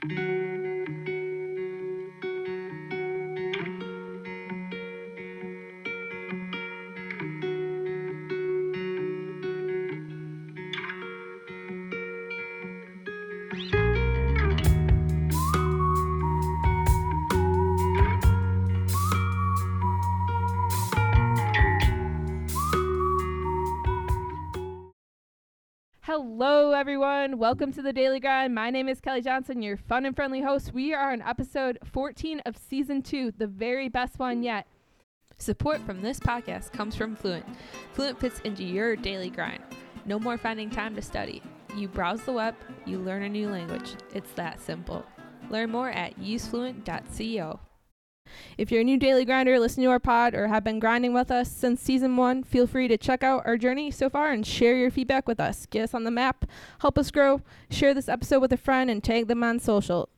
Hello, everyone. Welcome to the Daily Grind. My name is Kelly Johnson, your fun and friendly host. We are on episode 14 of season two, the very best one yet. Support from this podcast comes from Fluent. Fluent fits into your daily grind. No more finding time to study. You browse the web, you learn a new language. It's that simple. Learn more at usefluent.co. If you're a new daily grinder, listen to our pod, or have been grinding with us since season one, feel free to check out our journey so far and share your feedback with us. Get us on the map, help us grow, share this episode with a friend, and tag them on social.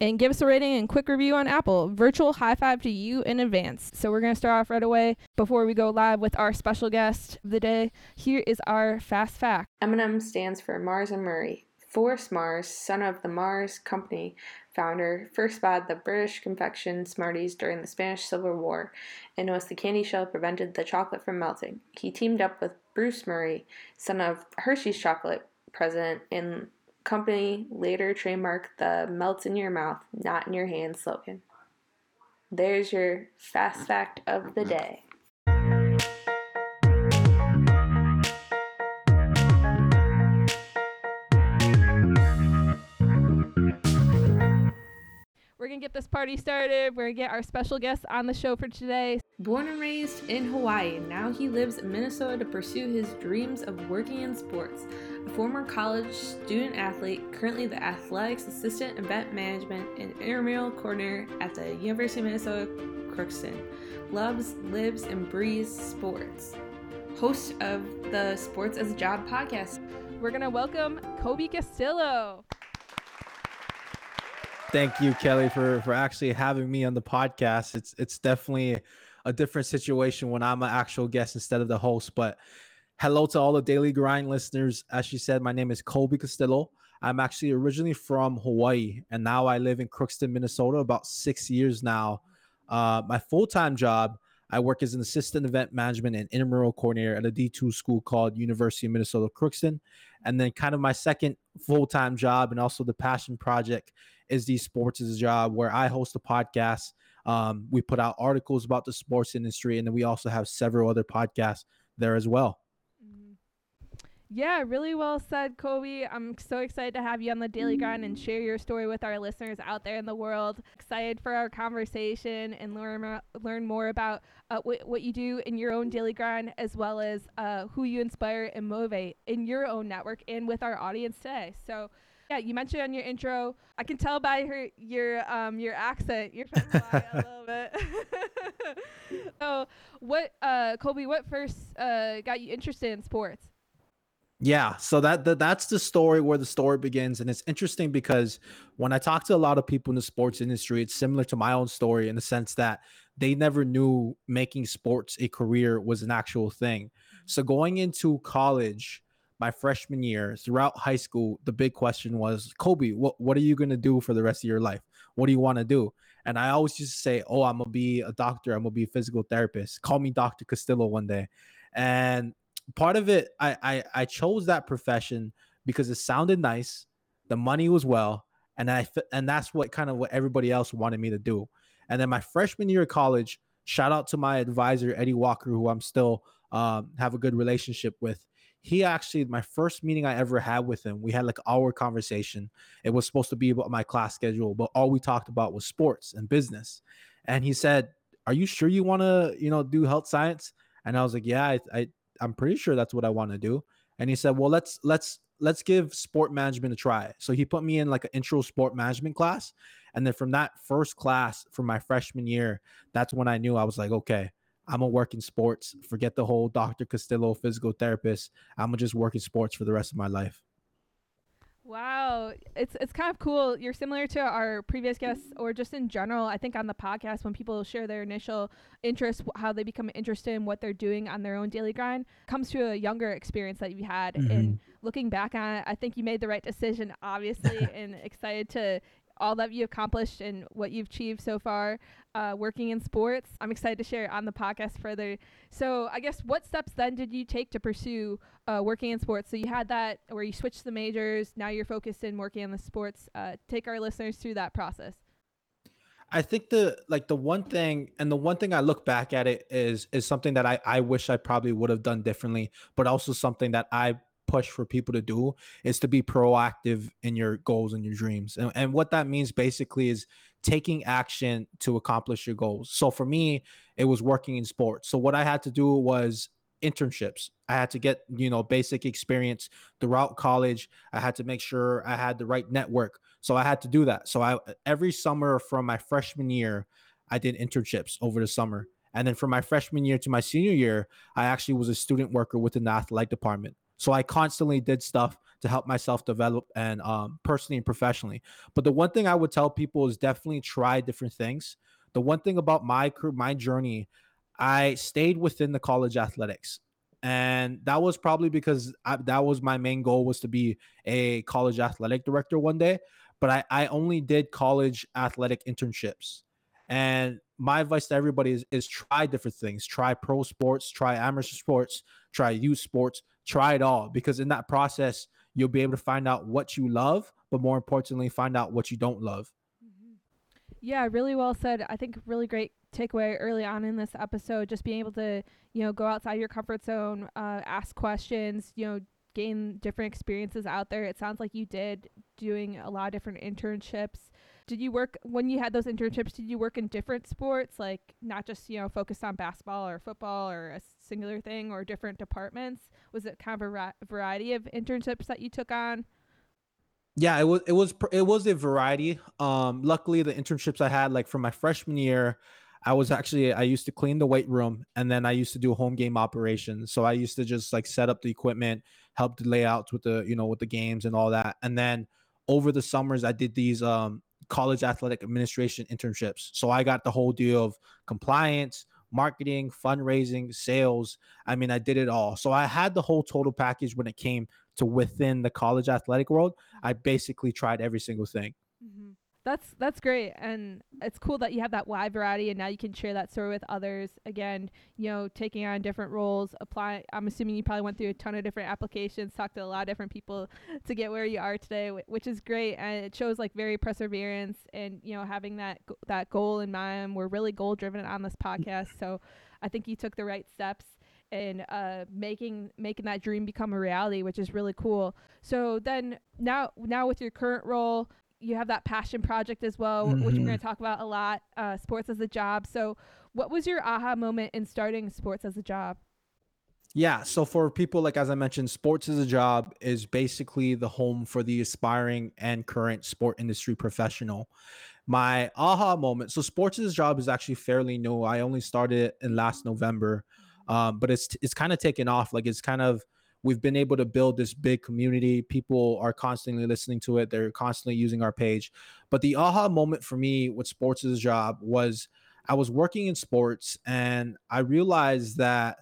And give us a rating and quick review on Apple. Virtual high five to you in advance. So, we're going to start off right away before we go live with our special guest of the day. Here is our fast fact M&M stands for Mars and Murray. Forrest Mars, son of the Mars Company founder, first bought the British confection Smarties during the Spanish Civil War and noticed the candy shell prevented the chocolate from melting. He teamed up with Bruce Murray, son of Hershey's chocolate president, and company later trademarked the melts in your mouth, not in your hand slogan. There's your fast fact of the day. Get this party started. We're going to get our special guest on the show for today. Born and raised in Hawaii, now he lives in Minnesota to pursue his dreams of working in sports. A former college student athlete, currently the athletics assistant, event management, and intramural coordinator at the University of Minnesota Crookston. Loves, lives, and breathes sports. Host of the Sports as a Job podcast. We're going to welcome Kolby Castillo. Thank you, Kelly, for for actually having me on the podcast. It's it's definitely a different situation when I'm an actual guest instead of the host. But hello to all the Daily Grind listeners. As she said, my name is Kolby Castillo. I'm actually originally from Hawaii, and now I live in Crookston, Minnesota, about six years now. Uh, my full time job, I work as an assistant event management and intramural coordinator at a D2 school called University of Minnesota Crookston. And then, kind of my second full time job and also the passion project is the sports is a job where I host a podcast. Um, we put out articles about the sports industry, and then we also have several other podcasts there as well. Yeah, really well said, Kolby. I'm so excited to have you on the Daily Grind and share your story with our listeners out there in the world. Excited for our conversation and learn learn more about uh, what what you do in your own daily grind, as well as uh, who you inspire and motivate in your own network and with our audience today. So. Yeah, you mentioned on your intro. I can tell by her your um your accent. You're from Hawaii a little bit. so, what uh Kolby? What first uh got you interested in sports? Yeah, so that, that that's the story where the story begins, and it's interesting because when I talk to a lot of people in the sports industry, it's similar to my own story in the sense that they never knew making sports a career was an actual thing. Mm-hmm. So going into college, my freshman year, throughout high school, the big question was, Kolby, what what are you gonna do for the rest of your life? What do you want to do? And I always used to say, Oh, I'm gonna be a doctor. I'm gonna be a physical therapist. Call me Dr. Castillo one day. And part of it, I, I I chose that profession because it sounded nice, the money was well, and I and that's what kind of what everybody else wanted me to do. And then my freshman year of college, shout out to my advisor Eddie Walker, who I'm still um, have a good relationship with. He actually, my first meeting I ever had with him, we had like our conversation. It was supposed to be about my class schedule, but all we talked about was sports and business. And he said, "Are you sure you want to, you know, do health science?" And I was like, "Yeah, I, I I'm pretty sure that's what I want to do. And he said, well, let's let's let's give sport management a try. So he put me in like an intro sport management class. And then from that first class from my freshman year, that's when I knew I was like, okay, I'm gonna work in sports. Forget the whole Dr. Castillo physical therapist. I'm gonna just work in sports for the rest of my life. Wow, it's it's kind of cool. You're similar to our previous guests, or just in general. I think on the podcast, when people share their initial interest, how they become interested in what they're doing on their own daily grind, comes to a younger experience that you had. Mm-hmm. And looking back on it, I think you made the right decision, obviously, and excited to all that you've accomplished and what you've achieved so far uh, working in sports. I'm excited to share it on the podcast further. So, I guess what steps then did you take to pursue uh, working in sports? So, you had that where you switched the majors. Now you're focused in working in the sports. Uh, take our listeners through that process. I think the like the one thing and the one thing I look back at it is is something that I I wish I probably would have done differently, but also something that I push for people to do is to be proactive in your goals and your dreams. And, and what that means basically is taking action to accomplish your goals. So for me, it was working in sports. So what I had to do was internships. I had to get, you know, basic experience throughout college. I had to make sure I had the right network. So I had to do that. So I every summer from my freshman year, I did internships over the summer. And then from my freshman year to my senior year, I actually was a student worker within the athletic department. So I constantly did stuff to help myself develop and um, personally and professionally. But the one thing I would tell people is definitely try different things. The one thing about my career, my journey, I stayed within the college athletics. And that was probably because I, that was my main goal was to be a college athletic director one day. But I, I only did college athletic internships. And my advice to everybody is, is try different things. Try pro sports, try amateur sports, try youth sports, try it all. Because in that process, you'll be able to find out what you love, but more importantly, find out what you don't love. Mm-hmm. Yeah, really well said. I think really great takeaway early on in this episode. Just being able to, you know, go outside your comfort zone, uh, ask questions, you know, gain different experiences out there. It sounds like you did doing a lot of different internships did you work when you had those internships did you work in different sports like not just you know focused on basketball or football or a singular thing or different departments was it kind of a variety of internships that you took on yeah it was it was it was a variety um luckily the internships i had like from my freshman year I was actually I used to clean the weight room and then I used to do home game operations. So I used to just like set up the equipment, help the layouts with the you know with the games and all that. And then over the summers I did these um college athletic administration internships. So I got the whole deal of compliance, marketing, fundraising, sales. I mean, I did it all. So I had the whole total package when it came to within the college athletic world. I basically tried every single thing. Mm-hmm. That's that's great, and it's cool that you have that wide variety, and now you can share that story with others. Again, you know, taking on different roles. Apply. I'm assuming you probably went through a ton of different applications, talked to a lot of different people to get where you are today, which is great, and it shows like very perseverance and you know having that that goal in mind. We're really goal driven on this podcast, so I think you took the right steps and uh, making making that dream become a reality, which is really cool. So then now now with your current role, you have that passion project as well, mm-hmm. which we're going to talk about a lot. Uh, sports as a job. So, what was your aha moment in starting sports as a job? Yeah, so for people like as I mentioned, sports as a job is basically the home for the aspiring and current sport industry professional. My aha moment. So sports as a job is actually fairly new. I only started in last November, um, but it's it's kind of taken off. Like it's kind of we've been able to build this big community. People are constantly listening to it. They're constantly using our page. But the aha moment for me with sports as a job was I was working in sports and I realized that,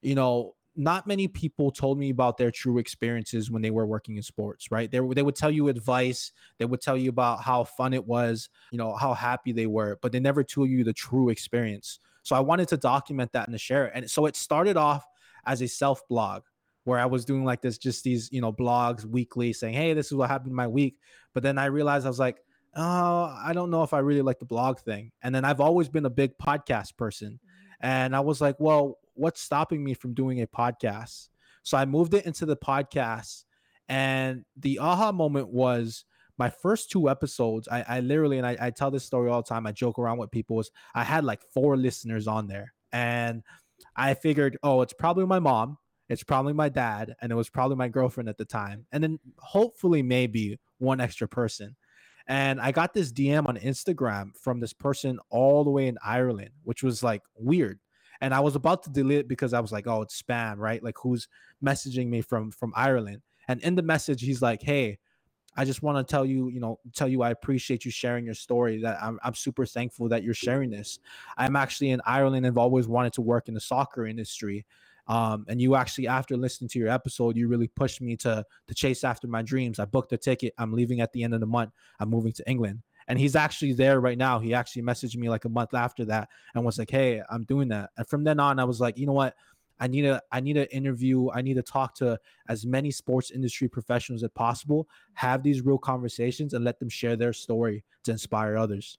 you know, not many people told me about their true experiences when they were working in sports, right? They, they would tell you advice, they would tell you about how fun it was, you know, how happy they were, but they never told you the true experience. So I wanted to document that and to share it. And so it started off as a self blog where I was doing like this, just these, you know, blogs weekly saying, Hey, this is what happened in my week. But then I realized I was like, Oh, I don't know if I really like the blog thing. And then I've always been a big podcast person. Mm-hmm. And I was like, well, what's stopping me from doing a podcast? So I moved it into the podcast. And the aha moment was my first two episodes. I, I literally, and I, I tell this story all the time, I joke around with people, was I had like four listeners on there. And I figured, oh, it's probably my mom it's probably my dad, and it was probably my girlfriend at the time, and then hopefully maybe one extra person. And I got this DM on Instagram from this person all the way in Ireland, which was like weird. And I was about to delete it because I was like, oh, it's spam, right? Like who's messaging me from from Ireland? And in the message, he's like, hey, I just want to tell you, you know, tell you I appreciate you sharing your story. That I'm, I'm super thankful that you're sharing this. I'm actually in Ireland and have always wanted to work in the soccer industry Um, and you actually, after listening to your episode, you really pushed me to to chase after my dreams. I booked a ticket. I'm leaving at the end of the month. I'm moving to England. And he's actually there right now. He actually messaged me like a month after that and was like, Hey, I'm doing that. And from then on, I was like, you know what? I need a I need an interview. I need to talk to as many sports industry professionals as possible, have these real conversations and let them share their story to inspire others.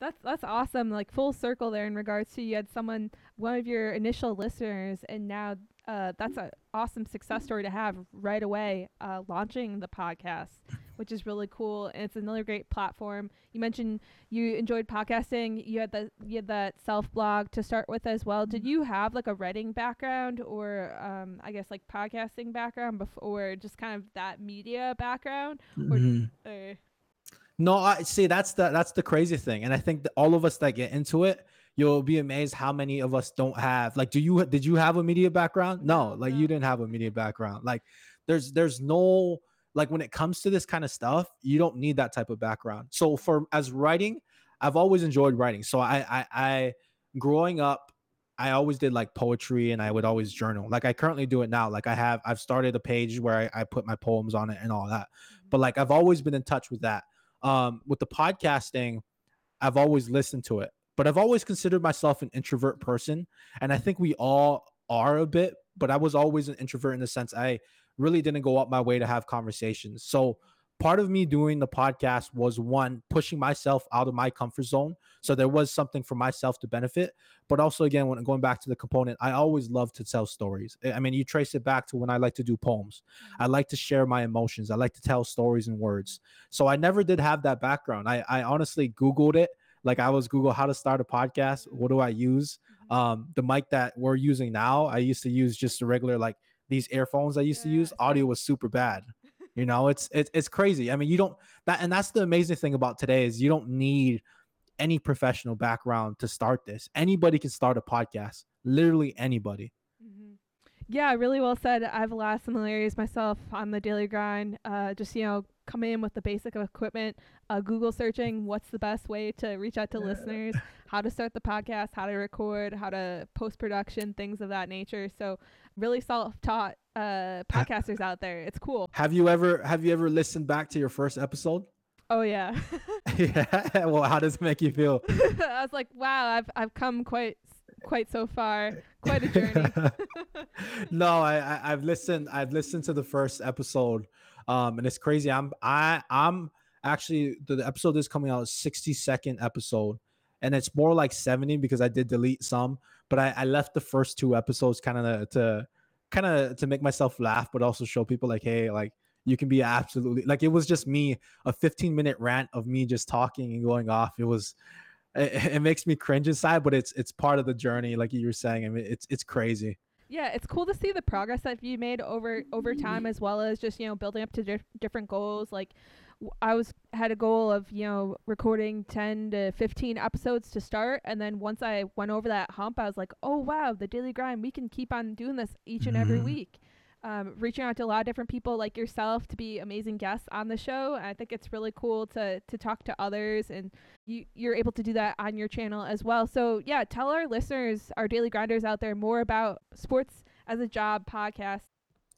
That's that's awesome. Like full circle there in regards to you had someone one of your initial listeners and now uh, that's an awesome success story to have right away uh, launching the podcast which is really cool and it's another great platform you mentioned you enjoyed podcasting you had the you had that self blog to start with as well did you have like a writing background or um, i guess like podcasting background before just kind of that media background mm-hmm. or, no, I see that's the that's the crazy thing. And I think that all of us that get into it, you'll be amazed how many of us don't have like do you did you have a media background? No, like you didn't have a media background. Like there's there's no like when it comes to this kind of stuff, you don't need that type of background. So for as writing, I've always enjoyed writing. So I I, I growing up I always did like poetry and I would always journal. Like I currently do it now. Like I have I've started a page where I, I put my poems on it and all that. Mm-hmm. But like I've always been in touch with that um, with the podcasting, I've always listened to it, but I've always considered myself an introvert person. And I think we all are a bit, but I was always an introvert in the sense I really didn't go up my way to have conversations. So part of me doing the podcast was one pushing myself out of my comfort zone so there was something for myself to benefit but also again when going back to the component i always love to tell stories. I mean you trace it back to when i like to do poems. I like to share my emotions. I like to tell stories in words. So i never did have that background. I, I honestly googled it. Like i was google how to start a podcast. What do i use? Mm-hmm. um the mic that we're using now i used to use just a regular like these earphones i used to use. Audio was super bad you know, it's it's it's crazy. I mean, you don't that and that's the amazing thing about today is you don't need any professional background to start this. Anybody can start a podcast. Literally anybody. Mm-hmm. Yeah, really well said. I have a lot of similarities myself on the daily grind. Uh, just you know, come in with the basic equipment, uh, Google searching what's the best way to reach out to listeners, how to start the podcast, how to record, how to post production, things of that nature. So really self-taught uh, podcasters out there. It's cool. Have you ever have you ever listened back to your first episode? Oh yeah. yeah. Well, how does it make you feel? I was like, wow, I've I've come quite quite so far. Quite a journey. no, I, I have listened I've listened to the first episode. Um and it's crazy. I'm I I'm actually the, the episode is coming out 60 second episode and it's more like 70 because I did delete some, but I, I left the first two episodes kind of to kind of to make myself laugh, but also show people like, hey, like you can be absolutely like it was just me a 15 minute rant of me just talking and going off. It was it, it makes me cringe inside, but it's it's part of the journey, like you were saying. I mean, it's it's crazy. Yeah, it's cool to see the progress that you made over over time, as well as just you know building up to di- different goals. Like I was had a goal of you know recording 10 to 15 episodes to start and then once I went over that hump I was like oh wow the daily grind we can keep on doing this each and every mm-hmm. week. Um, reaching out to a lot of different people like yourself to be amazing guests on the show I think it's really cool to to talk to others and you you're able to do that on your channel as well. So yeah tell our listeners our daily grinders out there more about sports as a job podcast.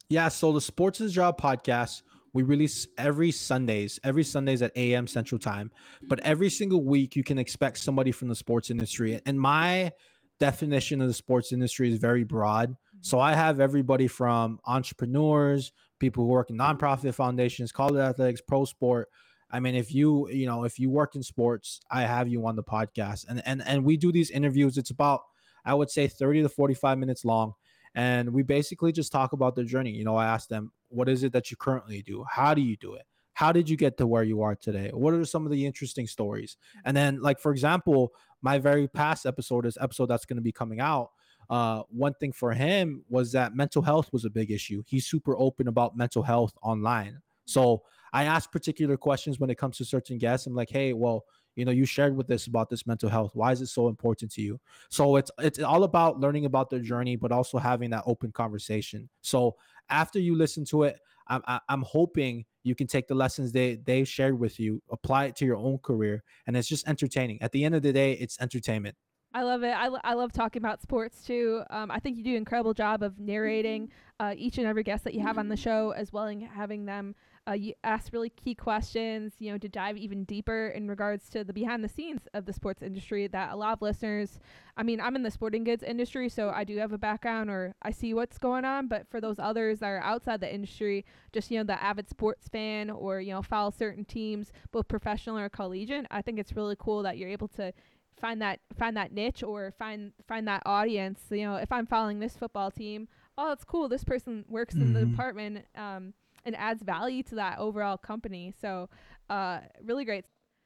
Yeah so the sports as a job podcast we release every Sundays, every Sundays at AM Central Time. But every single week, you can expect somebody from the sports industry. And my definition of the sports industry is very broad. Mm-hmm. So I have everybody from entrepreneurs, people who work in nonprofit foundations, college athletics, pro sport. I mean, if you you know if you work in sports, I have you on the podcast, and and and we do these interviews. It's about I would say thirty to forty five minutes long, and we basically just talk about their journey. You know, I ask them, what is it that you currently do? How do you do it? How did you get to where you are today? What are some of the interesting stories? And then, like for example, my very past episode, this episode that's going to be coming out, uh, one thing for him was that mental health was a big issue. He's super open about mental health online. So I ask particular questions when it comes to certain guests. I'm like, hey, well, you know, you shared with us about this mental health. Why is it so important to you? So it's it's all about learning about their journey, but also having that open conversation. So after you listen to it, I'm I'm hoping you can take the lessons they they shared with you, apply it to your own career, and it's just entertaining. At the end of the day, it's entertainment. I love it. I, lo- I love talking about sports too. Um, I think you do an incredible job of narrating uh, each and every guest that you have on the show, as well as having them uh, you ask really key questions, you know, to dive even deeper in regards to the behind the scenes of the sports industry that a lot of listeners, I mean, I'm in the sporting goods industry, so I do have a background or I see what's going on, but for those others that are outside the industry, just, you know, the avid sports fan or, you know, follow certain teams, both professional or collegiate, I think it's really cool that you're able to find that find that niche or find find that audience. You know, if I'm following this football team, oh, it's cool. This person works mm-hmm. in the mm-hmm. department. Um, and adds value to that overall company. So, uh, really great.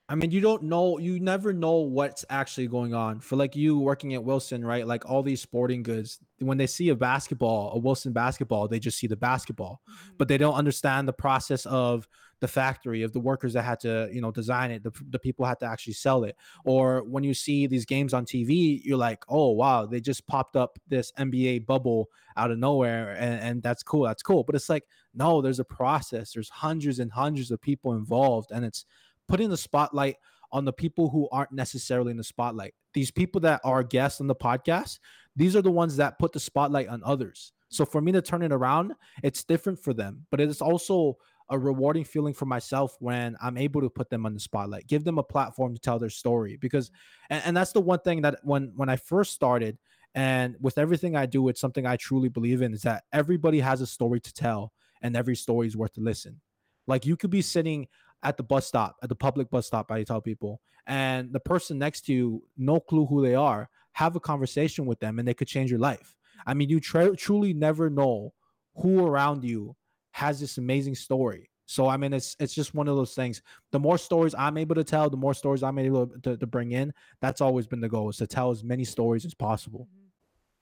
I mean, you don't know, you never know what's actually going on. For like you working at Wilson, right? Like all these sporting goods, when they see a basketball, a Wilson basketball, they just see the basketball, mm-hmm. but they don't understand the process of the factory of the workers that had to you know design it the, the people had to actually sell it or when you see these games on tv you're like oh wow they just popped up this nba bubble out of nowhere and, and that's cool that's cool but it's like no there's a process there's hundreds and hundreds of people involved and it's putting the spotlight on the people who aren't necessarily in the spotlight these people that are guests on the podcast these are the ones that put the spotlight on others so for me to turn it around it's different for them but it's also a rewarding feeling for myself when I'm able to put them on the spotlight, give them a platform to tell their story. Because, and, and that's the one thing that when when I first started, and with everything I do, it's something I truly believe in is that everybody has a story to tell, and every story is worth to listen. Like you could be sitting at the bus stop, at the public bus stop, I tell people, and the person next to you, no clue who they are, have a conversation with them, and they could change your life. I mean, you tra- truly never know who around you has this amazing story. So I mean, it's it's just one of those things. The more stories I'm able to tell, the more stories I'm able to, to bring in. That's always been the goal: is to tell as many stories as possible. Mm-hmm.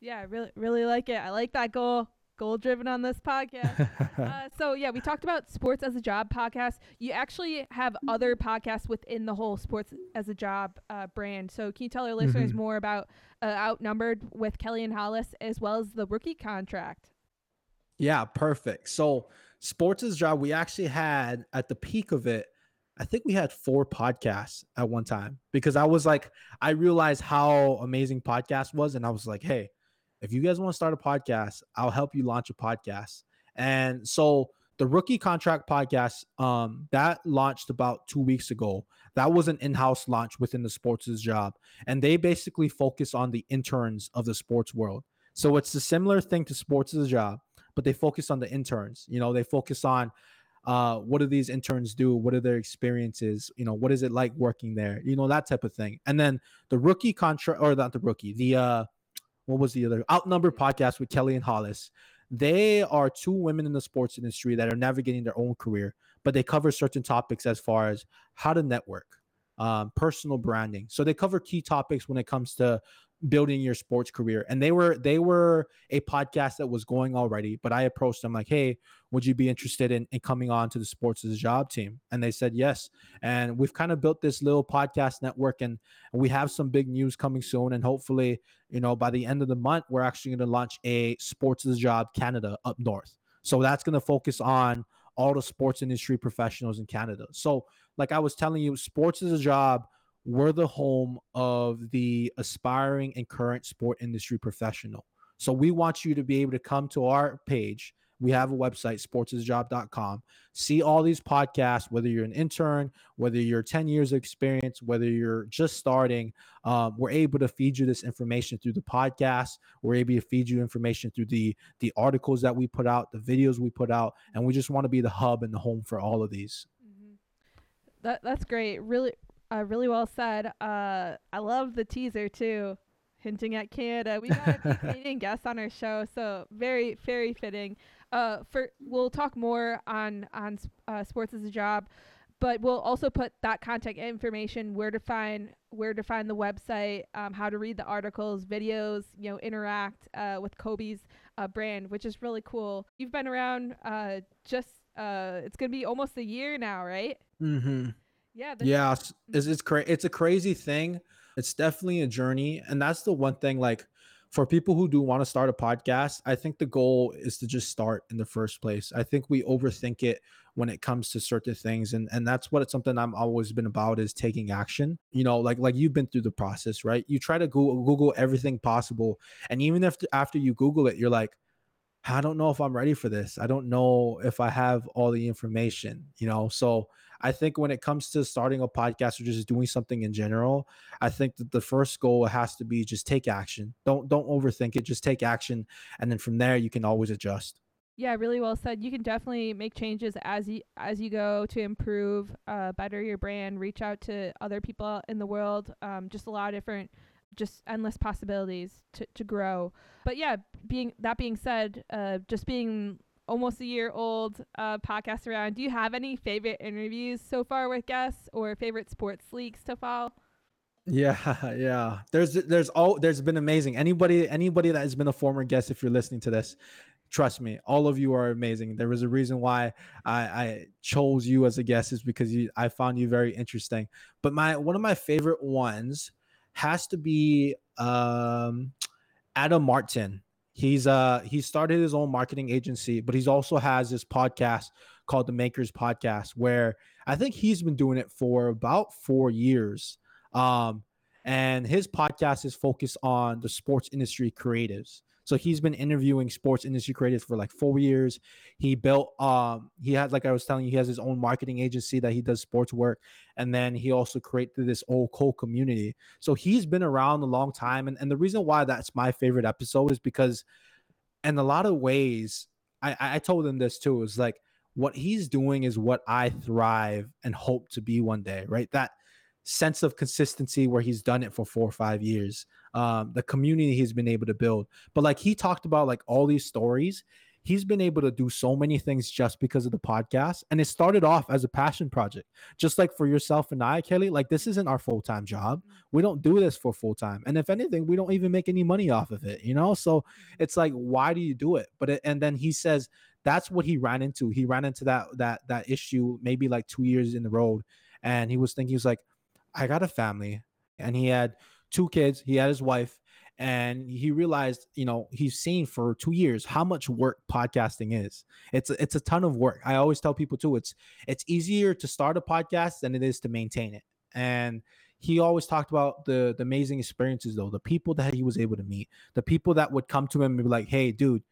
Yeah, I really really like it. I like that goal. Goal driven on this podcast. uh, so yeah, we talked about sports as a job podcast. You actually have other podcasts within the whole sports as a job uh, brand. So can you tell our listeners mm-hmm. more about uh, Outnumbered with Kelly and Hollis as well as the rookie contract? Yeah, perfect. So sports' as a job, we actually had at the peak of it, I think we had four podcasts at one time because I was like, I realized how amazing podcast was, and I was like, hey, if you guys want to start a podcast, I'll help you launch a podcast. And so the rookie contract podcast, um, that launched about two weeks ago. That was an in-house launch within the sports' job, and they basically focus on the interns of the sports world. So it's a similar thing to sports' job but they focus on the interns. You know, they focus on uh, what do these interns do? What are their experiences? You know, what is it like working there? You know, that type of thing. And then the rookie contract, or not the rookie, the uh, what was the other? Outnumbered mm-hmm. podcast with Kelly and Hollis? They are two women in the sports industry that are navigating their own career, but they cover certain topics as far as how to network, um, personal branding. So they cover key topics when it comes to building your sports career. And they were they were a podcast that was going already but i approached them like hey would you be interested in, in coming on to the sports as a job team? And they said yes. And we've kind of built this little podcast network and, and we have some big news coming soon. And hopefully you know by the end of the month we're actually going to launch a sports as a job canada up north. So that's going to focus on all the sports industry professionals in canada. So like i was telling you sports is a job we're the home of the aspiring and current sport industry professional. So we want you to be able to come to our page. We have a website, sportsasjob.com. See all these podcasts, whether you're an intern, whether you're 10 years of experience, whether you're just starting. Um, we're able to feed you this information through the podcast. We're able to feed you information through the the articles that we put out, the videos we put out, and we just want to be the hub and the home for all of these. That that's great. Really, uh, really well said. Uh, I love the teaser too, hinting at Canada. We got a Canadian guest on our show, so very, very fitting. Uh, for we'll talk more on on uh, sports as a job, but we'll also put that contact information, where to find where to find the website, um, how to read the articles, videos, you know, interact uh, with Kolby's uh, brand, which is really cool. You've been around uh, just uh, it's gonna be almost a year now, right? Mm-hmm. Yeah. Yeah. It's, it's, cra- it's a crazy thing. It's definitely a journey. And that's the one thing, like, for people who do want to start a podcast, I think the goal is to just start in the first place. I think we overthink it when it comes to certain things and and that's what it's something I'm always been about is taking action. You know, like like you've been through the process, right? You try to Google, Google everything possible and even if after you Google it, you're like I don't know if I'm ready for this. I don't know if I have all the information, you know. So I think when it comes to starting a podcast or just doing something in general, I think that the first goal has to be just take action. Don't don't overthink it. Just take action, and then from there you can always adjust. Yeah, really well said. You can definitely make changes as you as you go to improve, uh, better your brand, reach out to other people in the world. Um, just a lot of different just endless possibilities to, to grow. But yeah, being that being said, uh, just being almost a year old uh, podcast around, do you have any favorite interviews so far with guests or favorite sports leagues to follow? Yeah, yeah. There's there's all there's been amazing. Anybody anybody that has been a former guest, if you're listening to this, trust me, all of you are amazing. There was a reason why I, I chose you as a guest is because you, I found you very interesting. But my one of my favorite ones has to be um, Adam Martin. He's uh he started his own marketing agency, but he's also has this podcast called the Makers Podcast, where I think he's been doing it for about four years. Um, and his podcast is focused on the sports industry creatives. So he's been interviewing sports industry creators for like four years. He built, um, he had, like I was telling you, he has his own marketing agency that he does sports work. And then he also created this old co community. So he's been around a long time. And, and the reason why that's my favorite episode is because, in a lot of ways, I, I told him this too, is like, what he's doing is what I thrive and hope to be one day, right? That sense of consistency where he's done it for four or five years um, the community he's been able to build. But like he talked about like all these stories. He's been able to do so many things just because of the podcast and it started off as a passion project. Just like for yourself and i kelly like this isn't our full-time job. We don't do this for full-time and if anything we don't even make any money off of it you know? So it's like why do you do it? But it, and then he says that's what he ran into. He ran into that that that issue maybe like two years in the road and he was thinking he was like I got a family and he had two kids, he had his wife, and he realized, you know, he's seen for two years how much work podcasting is. It's it's a ton of work. I always tell people too, it's it's easier to start a podcast than it is to maintain it. And he always talked about the the amazing experiences though, the people that he was able to meet, the people that would come to him and be like, "Hey, dude,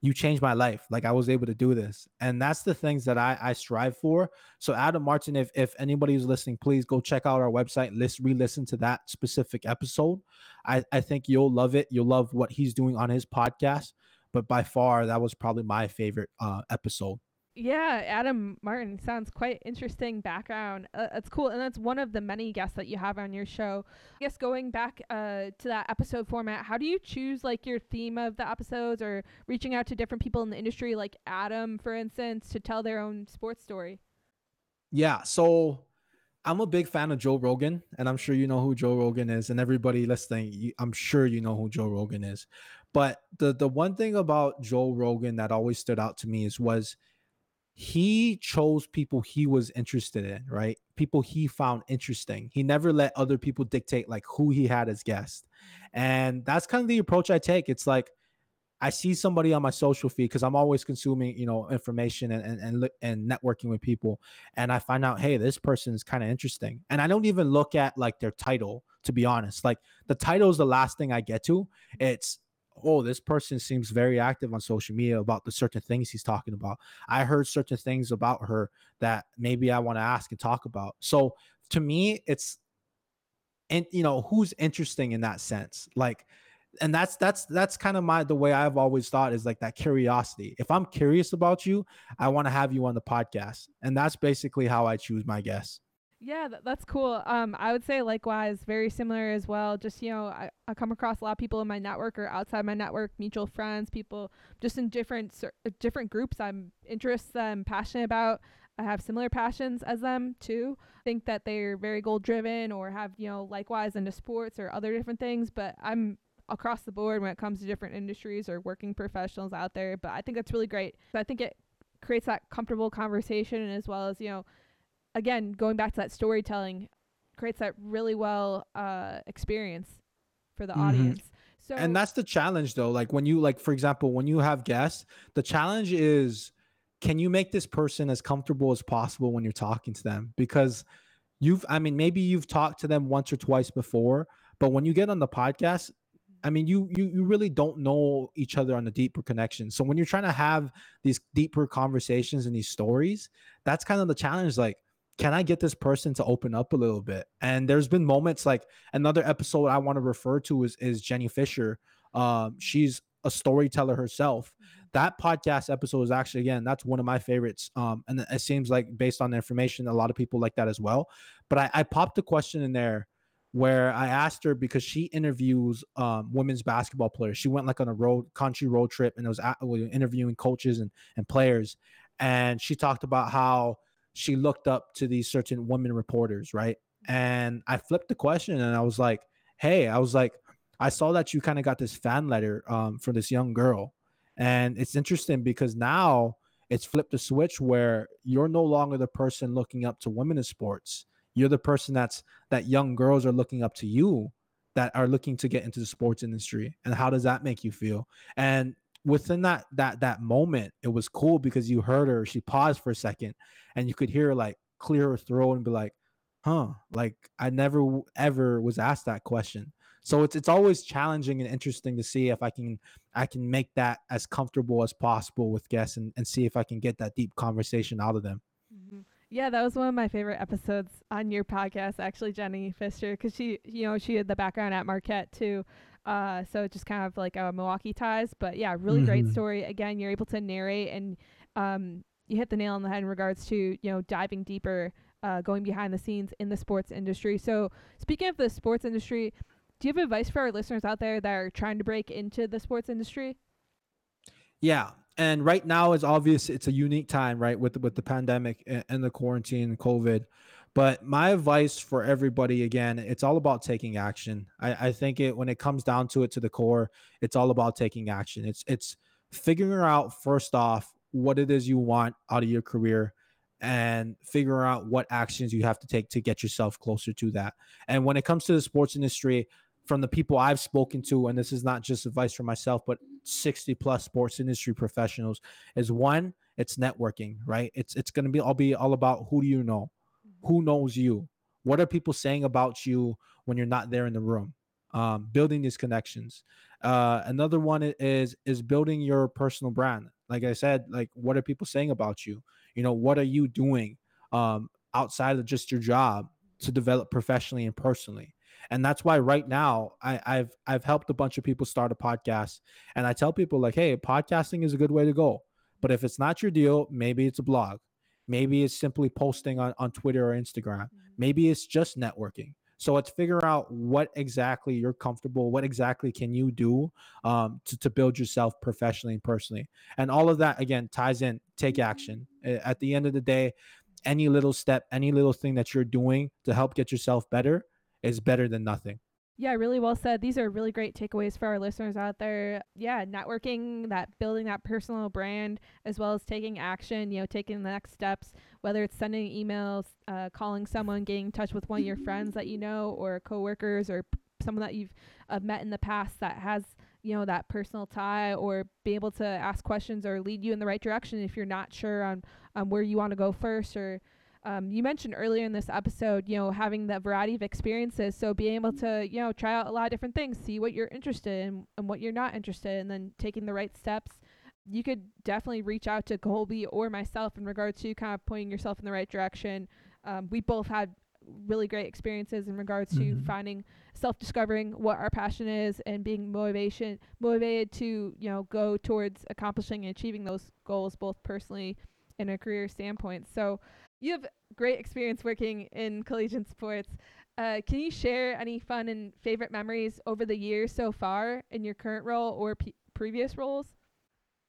you changed my life. Like I was able to do this. And that's the things that I, I strive for. So Adam Martin, if, if anybody is listening, please go check out our website, list, re-listen to that specific episode. I, I think you'll love it. You'll love what he's doing on his podcast. But by far, that was probably my favorite uh, episode yeah, Adam Martin sounds quite interesting background. Uh, that's cool, and that's one of the many guests that you have on your show. I guess going back uh, to that episode format, how do you choose like your theme of the episodes, or reaching out to different people in the industry, like Adam, for instance, to tell their own sports story? Yeah, so I'm a big fan of Joe Rogan, and I'm sure you know who Joe Rogan is, and everybody listening, I'm sure you know who Joe Rogan is. But the the one thing about Joe Rogan that always stood out to me is was he chose people he was interested in, right? People he found interesting. He never let other people dictate like who he had as guest. And that's kind of the approach I take. It's like I see somebody on my social feed because I'm always consuming, you know, information and, and and and networking with people, and I find out, hey, this person is kind of interesting, and I don't even look at like their title to be honest. Like the title is the last thing I get to. It's oh, this person seems very active on social media about the certain things he's talking about. I heard certain things about her that maybe I want to ask and talk about. So to me, it's and you know who's interesting in that sense, like. And that's that's that's kind of my the way I've always thought is like that curiosity. If I'm curious about you, I want to have you on the podcast, and that's basically how I choose my guests. Yeah, th- that's cool. Um, I would say likewise, very similar as well. Just you know, I, I come across a lot of people in my network or outside my network, mutual friends, people just in different uh, different groups. I'm interests I'm passionate about. I have similar passions as them too. Think that they're very goal driven or have you know likewise into sports or other different things. But I'm across the board when it comes to different industries or working professionals out there. But I think that's really great. So I think it creates that comfortable conversation as well as you know again, going back to that storytelling, creates that really well uh, experience for the mm-hmm. audience. So and that's the challenge though like when you like for example when you have guests the challenge is can you make this person as comfortable as possible when you're talking to them because you've i mean maybe you've talked to them once or twice before but when you get on the podcast i mean you you, you really don't know each other on a deeper connection so when you're trying to have these deeper conversations and these stories that's kind of the challenge like can I get this person to open up a little bit? And there's been moments like another episode I want to refer to is is Jenny Fisher. Um, she's a storyteller herself. That podcast episode is actually again that's one of my favorites. Um, and it seems like based on the information, a lot of people like that as well. But I, I popped a question in there where I asked her because she interviews um, women's basketball players. She went like on a road country road trip and it was at, interviewing coaches and and players. And she talked about how she looked up to these certain women reporters, right? And I flipped the question and I was like, hey, I was like, I saw that you kind of got this fan letter um, from this young girl. And it's interesting because now it's flipped the switch where you're no longer the person looking up to women in sports. You're the person that's that young girls are looking up to you that are looking to get into the sports industry. And how does that make you feel? And within that that that moment, it was cool because you heard her. She paused for a second, and you could hear her like clear her throat and be like, "Huh?" Like I never ever was asked that question. So it's it's always challenging and interesting to see if I can I can make that as comfortable as possible with guests and, and see if I can get that deep conversation out of them. Mm-hmm. Yeah, that was one of my favorite episodes on your podcast, actually, Jenny Fisher, because she, you know, she had the background at Marquette too. Uh, so it's just kind of like a Milwaukee ties, but yeah, really mm-hmm. great story. Again, you're able to narrate and um, you hit the nail on the head in regards to you know diving deeper, uh, going behind the scenes in the sports industry. So speaking of the sports industry, do you have advice for our listeners out there that are trying to break into the sports industry? Yeah, and right now is obvious. It's a unique time, right, with with the pandemic and the quarantine, and COVID. But my advice for everybody, again, it's all about taking action. I, I think it when it comes down to it to the core, it's all about taking action. It's it's figuring out first off what it is you want out of your career and figuring out what actions you have to take to get yourself closer to that. And when it comes to the sports industry, from the people I've spoken to, and this is not just advice for myself, but 60 plus sports industry professionals, is one, it's networking, right? It's it's gonna be all be all about who do you know? Who knows you? What are people saying about you when you're not there in the room? Um, building these connections. Uh, another one is is building your personal brand. Like i said like what are people saying about you? You know what are you doing um, outside of just your job to develop professionally and personally? And that's why right now I, have I've helped a bunch of people start a podcast, and I tell people like, hey, podcasting is a good way to go. But if it's not your deal, maybe it's a blog. Maybe it's simply posting on, on Twitter or Instagram. Mm-hmm. Maybe it's just networking. So let's figure out what exactly you're comfortable, what exactly can you do um, to, to build yourself professionally and personally. And all of that, again, ties in take action. At the end of the day, any little step, any little thing that you're doing to help get yourself better is better than nothing. Yeah, really well said. These are really great takeaways for our listeners out there. Yeah, networking, that building that personal brand, as well as taking action, you know, taking the next steps, whether it's sending emails, uh, calling someone, getting in touch with one of your friends that you know, or coworkers, or p- someone that you've uh, met in the past that has, you know, that personal tie, or be able to ask questions or lead you in the right direction if you're not sure on, on where you want to go first or um, you mentioned earlier in this episode, you know, having the variety of experiences. So being able to, you know, try out a lot of different things, see what you're interested in and what you're not interested in, and then taking the right steps. You could definitely reach out to Kolby or myself in regard to kind of pointing yourself in the right direction. Um, we both had really great experiences in regards mm-hmm. to finding self-discovering what our passion is and being motivation motivated to you know go towards accomplishing and achieving those goals both personally and a career standpoint so you have great experience working in collegiate sports. Uh, can you share any fun and favorite memories over the years so far in your current role or p- previous roles?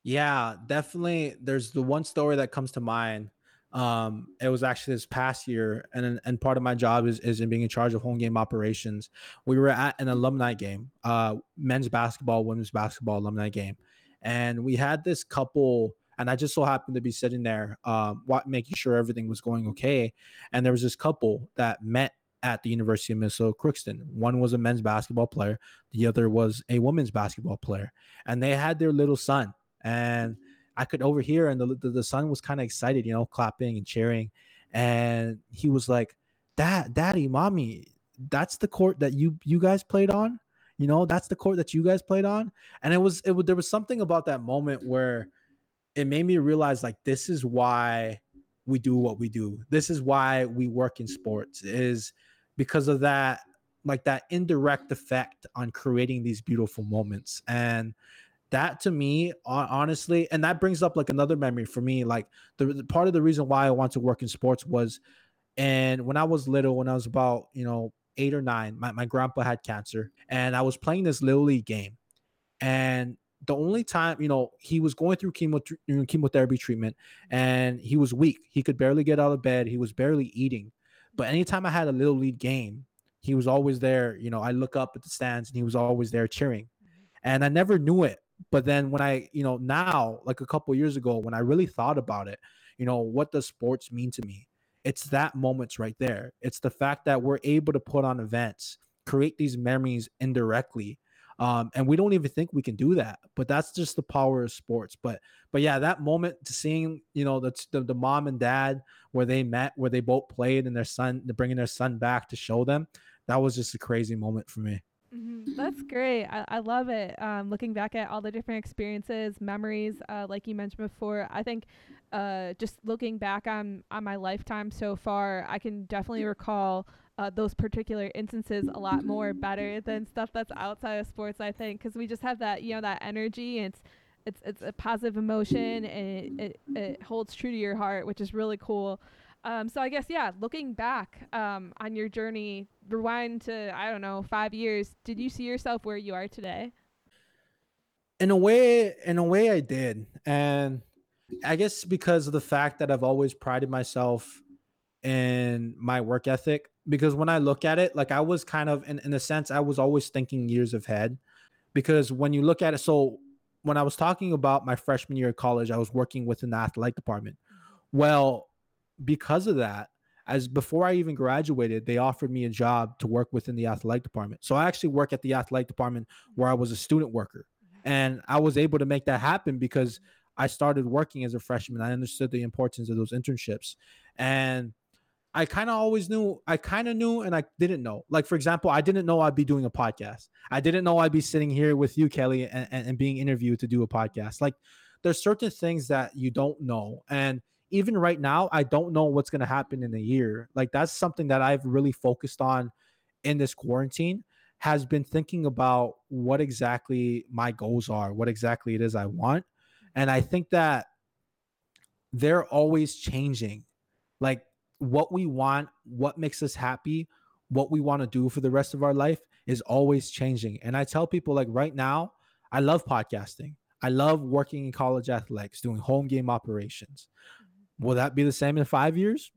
Yeah, definitely. There's the one story that comes to mind. Um, it was actually this past year, and and part of my job is is in being in charge of home game operations. We were at an alumni game, uh, men's basketball, women's basketball alumni game, and we had this couple and I just so happened to be sitting there, um, making sure everything was going okay. And there was this couple that met at the University of Minnesota Crookston. One was a men's basketball player, the other was a women's basketball player, and they had their little son. And I could overhear, and the the, the son was kind of excited, you know, clapping and cheering, and he was like, "Dad, Daddy, Mommy, that's the court that you you guys played on." You know, that's the court that you guys played on. And it was it was there was something about that moment where it made me realize like this is why we do what we do. This is why we work in sports is because of that like that indirect effect on creating these beautiful moments. And that to me honestly and that brings up like another memory for me like the, the part of the reason why I want to work in sports was and when I was little when I was about, you know, eight or nine, my, my grandpa had cancer, and I was playing this little league game. And the only time, you know, he was going through chemo chemotherapy treatment and he was weak. He could barely get out of bed. He was barely eating. But anytime I had a little league game, he was always there. You know, I look up at the stands and he was always there cheering. Mm-hmm. And I never knew it. But then when I, you know, now, like a couple years ago, when I really thought about it, you know, what does sports mean to me? it's that moments right there. It's the fact that we're able to put on events, create these memories indirectly. Um, and we don't even think we can do that, but that's just the power of sports. But, but yeah, that moment to seeing, you know, the, the, the mom and dad where they met, where they both played, and their son, bringing their son back to show them, that was just a crazy moment for me. Mm-hmm. That's great. I, I love it. Um, looking back at all the different experiences, memories, uh, like you mentioned before, I think uh, just looking back on, on my lifetime so far, I can definitely recall uh, those particular instances a lot more better than stuff that's outside of sports. I think because we just have that you know that energy. It's it's it's a positive emotion and it, it, it holds true to your heart, which is really cool. Um, so I guess yeah, looking back um, on your journey, rewind to I don't know five years. Did you see yourself where you are today? In a way, in a way, I did, and I guess because of the fact that I've always prided myself in my work ethic. Because when I look at it, like I was kind of in, in a sense, I was always thinking years ahead. Because when you look at it, so when I was talking about my freshman year of college, I was working within the athletic department. Well, because of that, as before I even graduated, they offered me a job to work within the athletic department. So I actually work at the athletic department where I was a student worker. And I was able to make that happen because I started working as a freshman. I understood the importance of those internships. And I kind of always knew, I kind of knew and I didn't know. Like, for example, I didn't know I'd be doing a podcast. I didn't know I'd be sitting here with you, Kelly, and, and, and being interviewed to do a podcast. Like, there's certain things that you don't know. And even right now, I don't know what's going to happen in a year. Like that's something that I've really focused on in this quarantine has been thinking about what exactly my goals are, what exactly it is I want. And I think that they're always changing. Like what we want, what makes us happy, what we want to do for the rest of our life is always changing. And I tell people like right now, I love podcasting. I love working in college athletics, doing home game operations. Mm-hmm. Will that be the same in five years?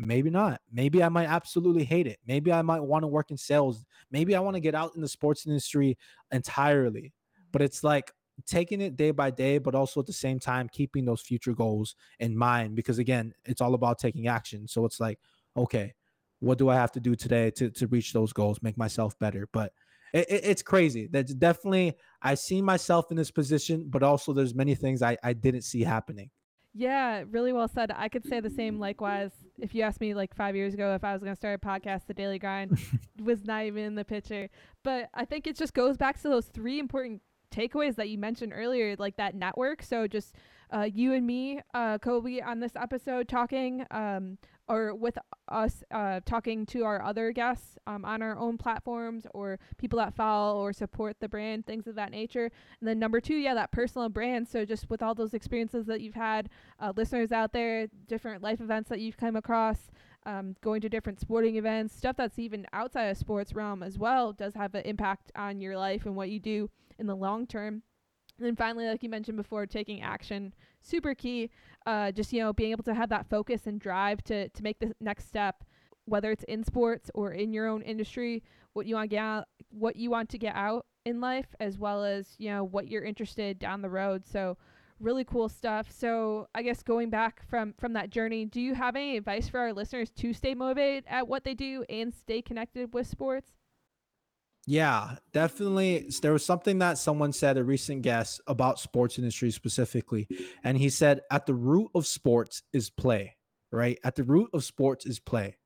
Mm-hmm. Maybe not. Maybe I might absolutely hate it. Maybe I might want to work in sales. Maybe I want to get out in the sports industry entirely. But mm-hmm. it's like taking it day by day, but also at the same time keeping those future goals in mind. Because again, it's all about taking action. So it's like, okay, what do I have to do today to to reach those goals, make myself better? But it, it, it's crazy. That's definitely I see myself in this position, but also there's many things I I didn't see happening. Yeah, really well said. I could say the same likewise. If you asked me like five years ago if I was going to start a podcast, The Daily Grind was not even in the picture. But I think it just goes back to those three important takeaways that you mentioned earlier, like that network. So just uh, you and me, uh, Kolby, on this episode talking, um, or with us uh, talking to our other guests um, on our own platforms or people that follow or support the brand, things of that nature. And then number two, yeah, that personal brand. So just with all those experiences that you've had, uh, listeners out there, different life events that you've come across. Um, going to different sporting events, stuff that's even outside of sports realm as well, does have an impact on your life and what you do in the long term. And then finally, like you mentioned before, taking action, super key. Uh, just you know, being able to have that focus and drive to to make the next step, whether it's in sports or in your own industry, what you want to get out, what you want to get out in life, as well as you know what you're interested down the road. So really cool stuff. So I guess going back from from that journey, do you have any advice for our listeners to stay motivated at what they do and stay connected with sports? Yeah, definitely. There was something that someone said, a recent guest about sports industry specifically, and he said, "At the root of sports is play." Right? At the root of sports is play.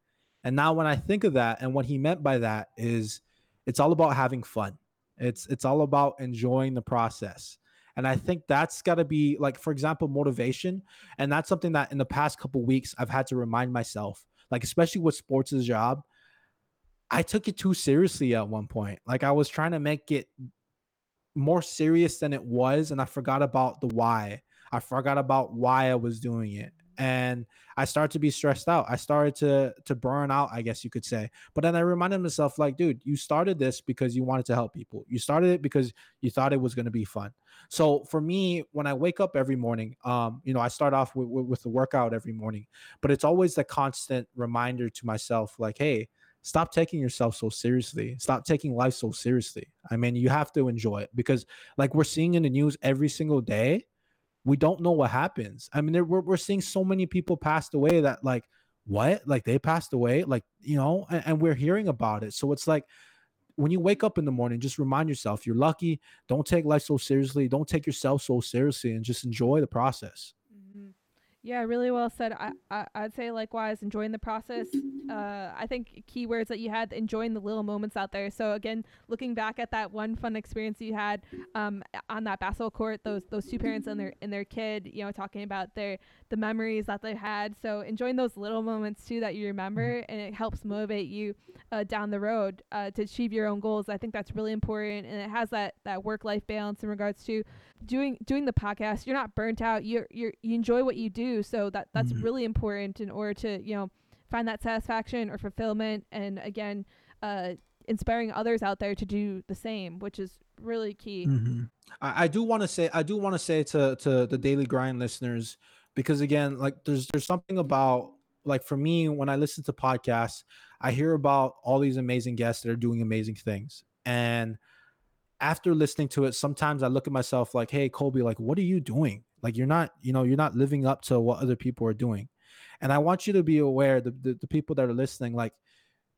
And now, when I think of that, and what he meant by that is, it's all about having fun. It's it's all about enjoying the process. And I think that's got to be like, for example, motivation. And that's something that in the past couple weeks I've had to remind myself, like especially with sports' as a job I took it too seriously at one point. Like I was trying to make it more serious than it was, and I forgot about the why. I forgot about why I was doing it. And I started to be stressed out. I started to to burn out, I guess you could say. But then I reminded myself, like, dude, you started this because you wanted to help people. You started it because you thought it was going to be fun. So for me, when I wake up every morning, um, you know, I start off with, with, with the workout every morning, but it's always the constant reminder to myself, like, hey, stop taking yourself so seriously. Stop taking life so seriously. I mean, you have to enjoy it because, like, we're seeing in the news every single day, we don't know what happens. I mean, we're, we're seeing so many people passed away that, like, what? Like, they passed away? Like, you know, and, and we're hearing about it. So it's like, when you wake up in the morning, just remind yourself you're lucky. Don't take life so seriously. Don't take yourself so seriously and just enjoy the process. Yeah, really well said. I, I I'd say likewise, enjoying the process. Uh, I think keywords that you had, enjoying the little moments out there. So again, looking back at that one fun experience you had um, on that basketball court, those those two parents and their and their kid, you know, talking about their the memories that they had. So enjoying those little moments too that you remember, and it helps motivate you uh, down the road uh, to achieve your own goals. I think that's really important, and it has that that work life balance in regards to doing doing the podcast. You're not burnt out. You're you you enjoy what you do so that that's mm-hmm. really important in order to you know find that satisfaction or fulfillment, and again, uh, inspiring others out there to do the same, which is really key. Mm-hmm. I, I do want to say I do want to say to to the daily grind listeners because again, like there's there's something about like for me when I listen to podcasts, I hear about all these amazing guests that are doing amazing things and after listening to it, sometimes I look at myself like, hey, Kolby, like, what are you doing? Like you're not, you know, you're not living up to what other people are doing. And I want you to be aware, the, the, the people that are listening, like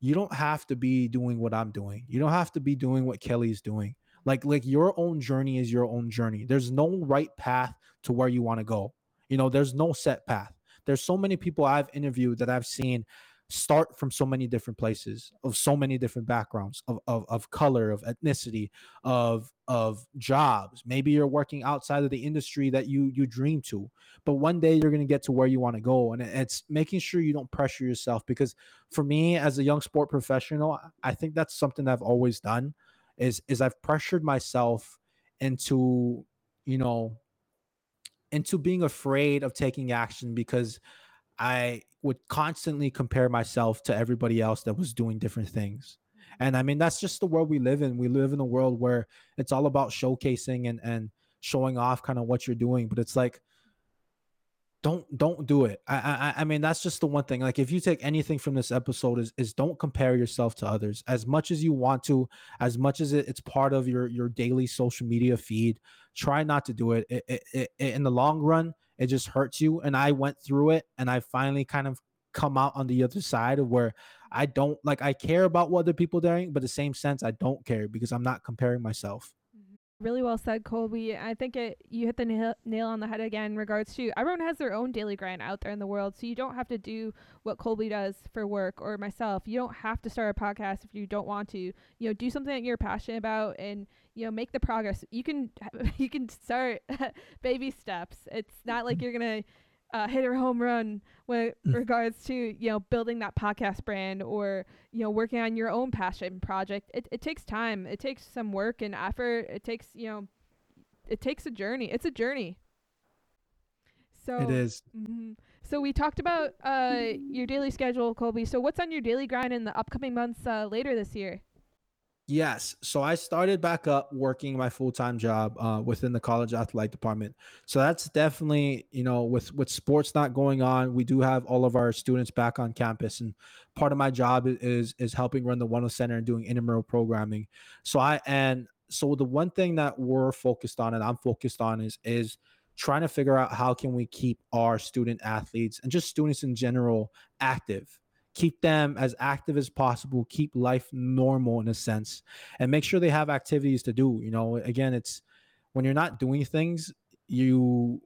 you don't have to be doing what I'm doing. You don't have to be doing what Kelly's doing. Like, like your own journey is your own journey. There's no right path to where you want to go. You know, there's no set path. There's so many people I've interviewed that I've seen start from so many different places of so many different backgrounds of, of, of color of ethnicity of of jobs. Maybe you're working outside of the industry that you you dream to but one day you're going to get to where you want to go and it's making sure you don't pressure yourself because for me as a young sport professional i think that's something i've always done is is i've pressured myself into you know into being afraid of taking action because I would constantly compare myself to everybody else that was doing different things. And I mean, that's just the world we live in. We live in a world where it's all about showcasing and, and showing off kind of what you're doing. But it's like, don't don't do it. I, I I mean that's just the one thing. Like if you take anything from this episode is is don't compare yourself to others as much as you want to, as much as it, it's part of your your daily social media feed. Try not to do it. It, it, it. In the long run, it just hurts you. And I went through it and I finally kind of come out on the other side of where I don't like I care about what other people doing, but the same sense I don't care because I'm not comparing myself. Really well said, Kolby. I think it you hit the nail, nail on the head again in regards to everyone has their own daily grind out there in the world. So you don't have to do what Kolby does for work or myself. You don't have to start a podcast if you don't want to. You know, do something that you're passionate about and you know make the progress. You can you can start baby steps. It's not like you're gonna uh, hit a home run with mm. regards to you know building that podcast brand or you know working on your own passion project. It, it takes time. It takes some work and effort. It takes you know it takes a journey. It's a journey. So it is. Mm-hmm. so we talked about uh your daily schedule kolby. So what's on your daily grind in the upcoming months uh, later this year Yes. So I started back up working my full time job uh, within the college athletic department. So that's definitely, you know, with with sports not going on, we do have all of our students back on campus, and part of my job is is helping run the Wellness Center and doing intramural programming. So I and so the one thing that we're focused on and I'm focused on is is trying to figure out how can we keep our student athletes and just students in general active keep them as active as possible keep life normal in a sense and make sure they have activities to do you know? Again it's when you're not doing things you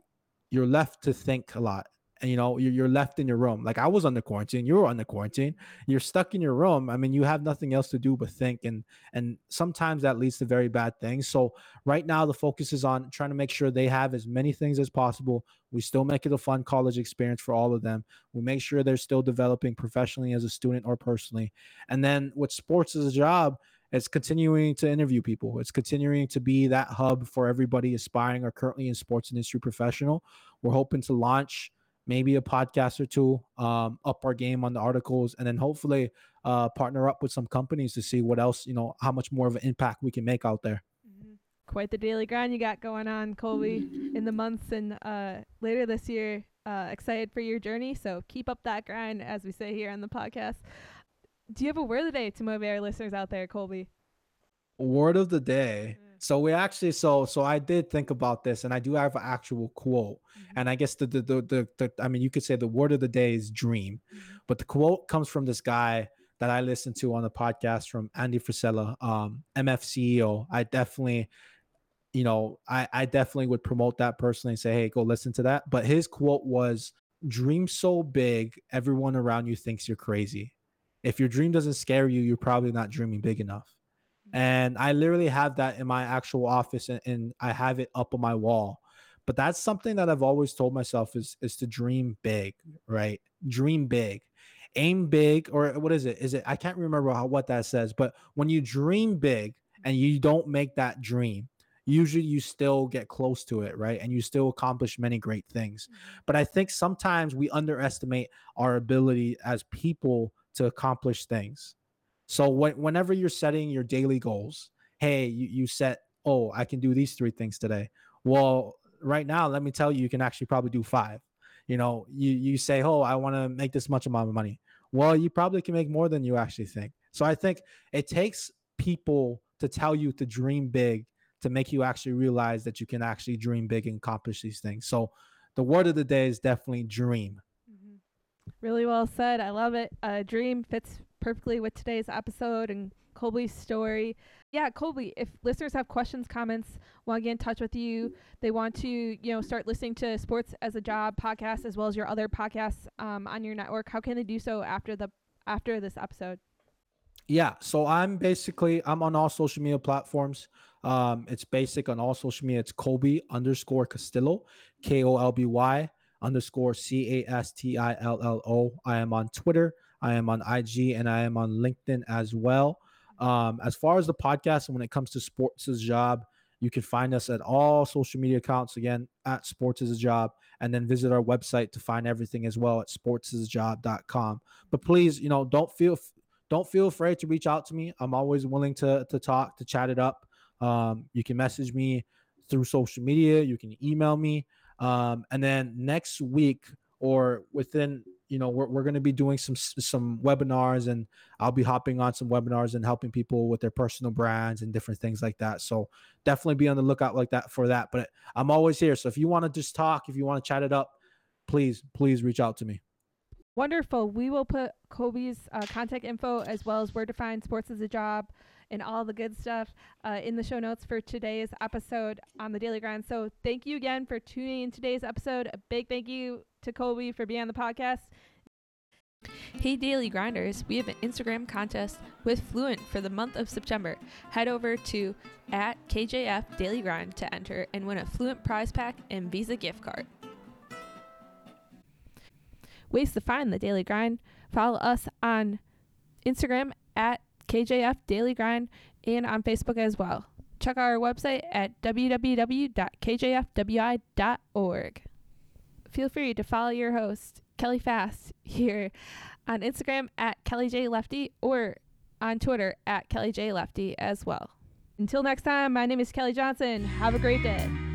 you're left to think a lot and you know you're, you're left in your room. Like i was under quarantine you were under quarantine. You're stuck in your room. I mean you have nothing else to do but think and and sometimes that leads to very bad things. So right now the focus is on trying to make sure they have as many things as possible. We still make it a fun college experience for all of them. We make sure they're still developing professionally as a student or personally. And then with sports as a job it's continuing to interview people. It's continuing to be that hub for everybody aspiring or currently in sports industry professional. We're hoping to launch maybe a podcast or two, um, up our game on the articles, and then hopefully uh, partner up with some companies to see what else, you know, how much more of an impact we can make out there. Mm-hmm. Quite the daily grind you got going on, Kolby, in the months and uh, later this year. Uh, excited for your journey, so keep up that grind, as we say here on the podcast. Do you have a word of the day to motivate our listeners out there, Kolby? Word of the day. So we actually so so I did think about this and I do have an actual quote. Mm-hmm. And I guess the, the the, the the I mean you could say the word of the day is dream. Mm-hmm. But the quote comes from this guy that I listened to on the podcast from Andy Frisella, um, MF CEO. I definitely, you know, I, I definitely would promote that personally and say, hey, go listen to that. But his quote was, dream so big, everyone around you thinks you're crazy. If your dream doesn't scare you, you're probably not dreaming big enough and I literally have that in my actual office and, and, I have it up on my wall. But that's something that I've always told myself is is to dream big, right? Dream big. Aim big or what is it? Is it I can't remember how, what that says, but when you dream big and you don't make that dream, usually you still get close to it, right? And you still accomplish many great things. Mm-hmm. But I think sometimes we underestimate our ability as people to accomplish things so when, whenever you're setting your daily goals, hey, you, you set, oh, I can do these three things today. Well, right now, let me tell you, you can actually probably do five. You know, you you say, oh, I want to make this much amount of money. Well, you probably can make more than you actually think. So I think it takes people to tell you to dream big to make you actually realize that you can actually dream big and accomplish these things. So the word of the day is definitely dream. Mm-hmm. Really well said. I love it. Uh, dream fits perfectly with today's episode and Kolby's story. Yeah, Kolby, if listeners have questions, comments, want to get in touch with you, they want to, you know, start listening to Sports as a Job podcast as well as your other podcasts um, on your network, how can they do so after the after this episode? Yeah, so I'm basically I'm on all social media platforms. Um, it's basic on all social media. It's Kolby underscore Castillo, K O L B Y underscore C A S T I L L O. I am on Twitter. I am on IG and I am on LinkedIn as well. Um, as far as the podcast, when it comes to sports as a job, you can find us at all social media accounts again at sports is a job, and then visit our website to find everything as well at sportsasajob.com. But please, you know, don't feel don't feel afraid to reach out to me. I'm always willing to to talk, to chat it up. Um, you can message me through social media. You can email me. Um, and then next week or within you know we're, we're going to be doing some some webinars and i'll be hopping on some webinars and helping people with their personal brands and different things like that. So definitely be on the lookout like that for that. But i'm always here. So if you want to just talk if you want to chat it up please please reach out to me wonderful we will put Kolby's uh, contact info as well as where to find sports as a job and all the good stuff uh, in the show notes for today's episode on the Daily Grind. So thank you again for tuning in today's episode. A big thank you to Kolby for being on the podcast. Hey Daily Grinders, we have an Instagram contest with Fluent for the month of September. Head over to at KJF Daily Grind to enter and win a Fluent prize pack and Visa gift card. Ways to find the Daily Grind. Follow us on Instagram at KJF Daily Grind and on Facebook as well. Check out our website at www.kjfwi.org feel free to follow your host, Kelly Fast, here on Instagram at Kelly J Lefty or on Twitter at Kelly J Lefty as well. Until next time, my name is Kelly Johnson. Have a great day.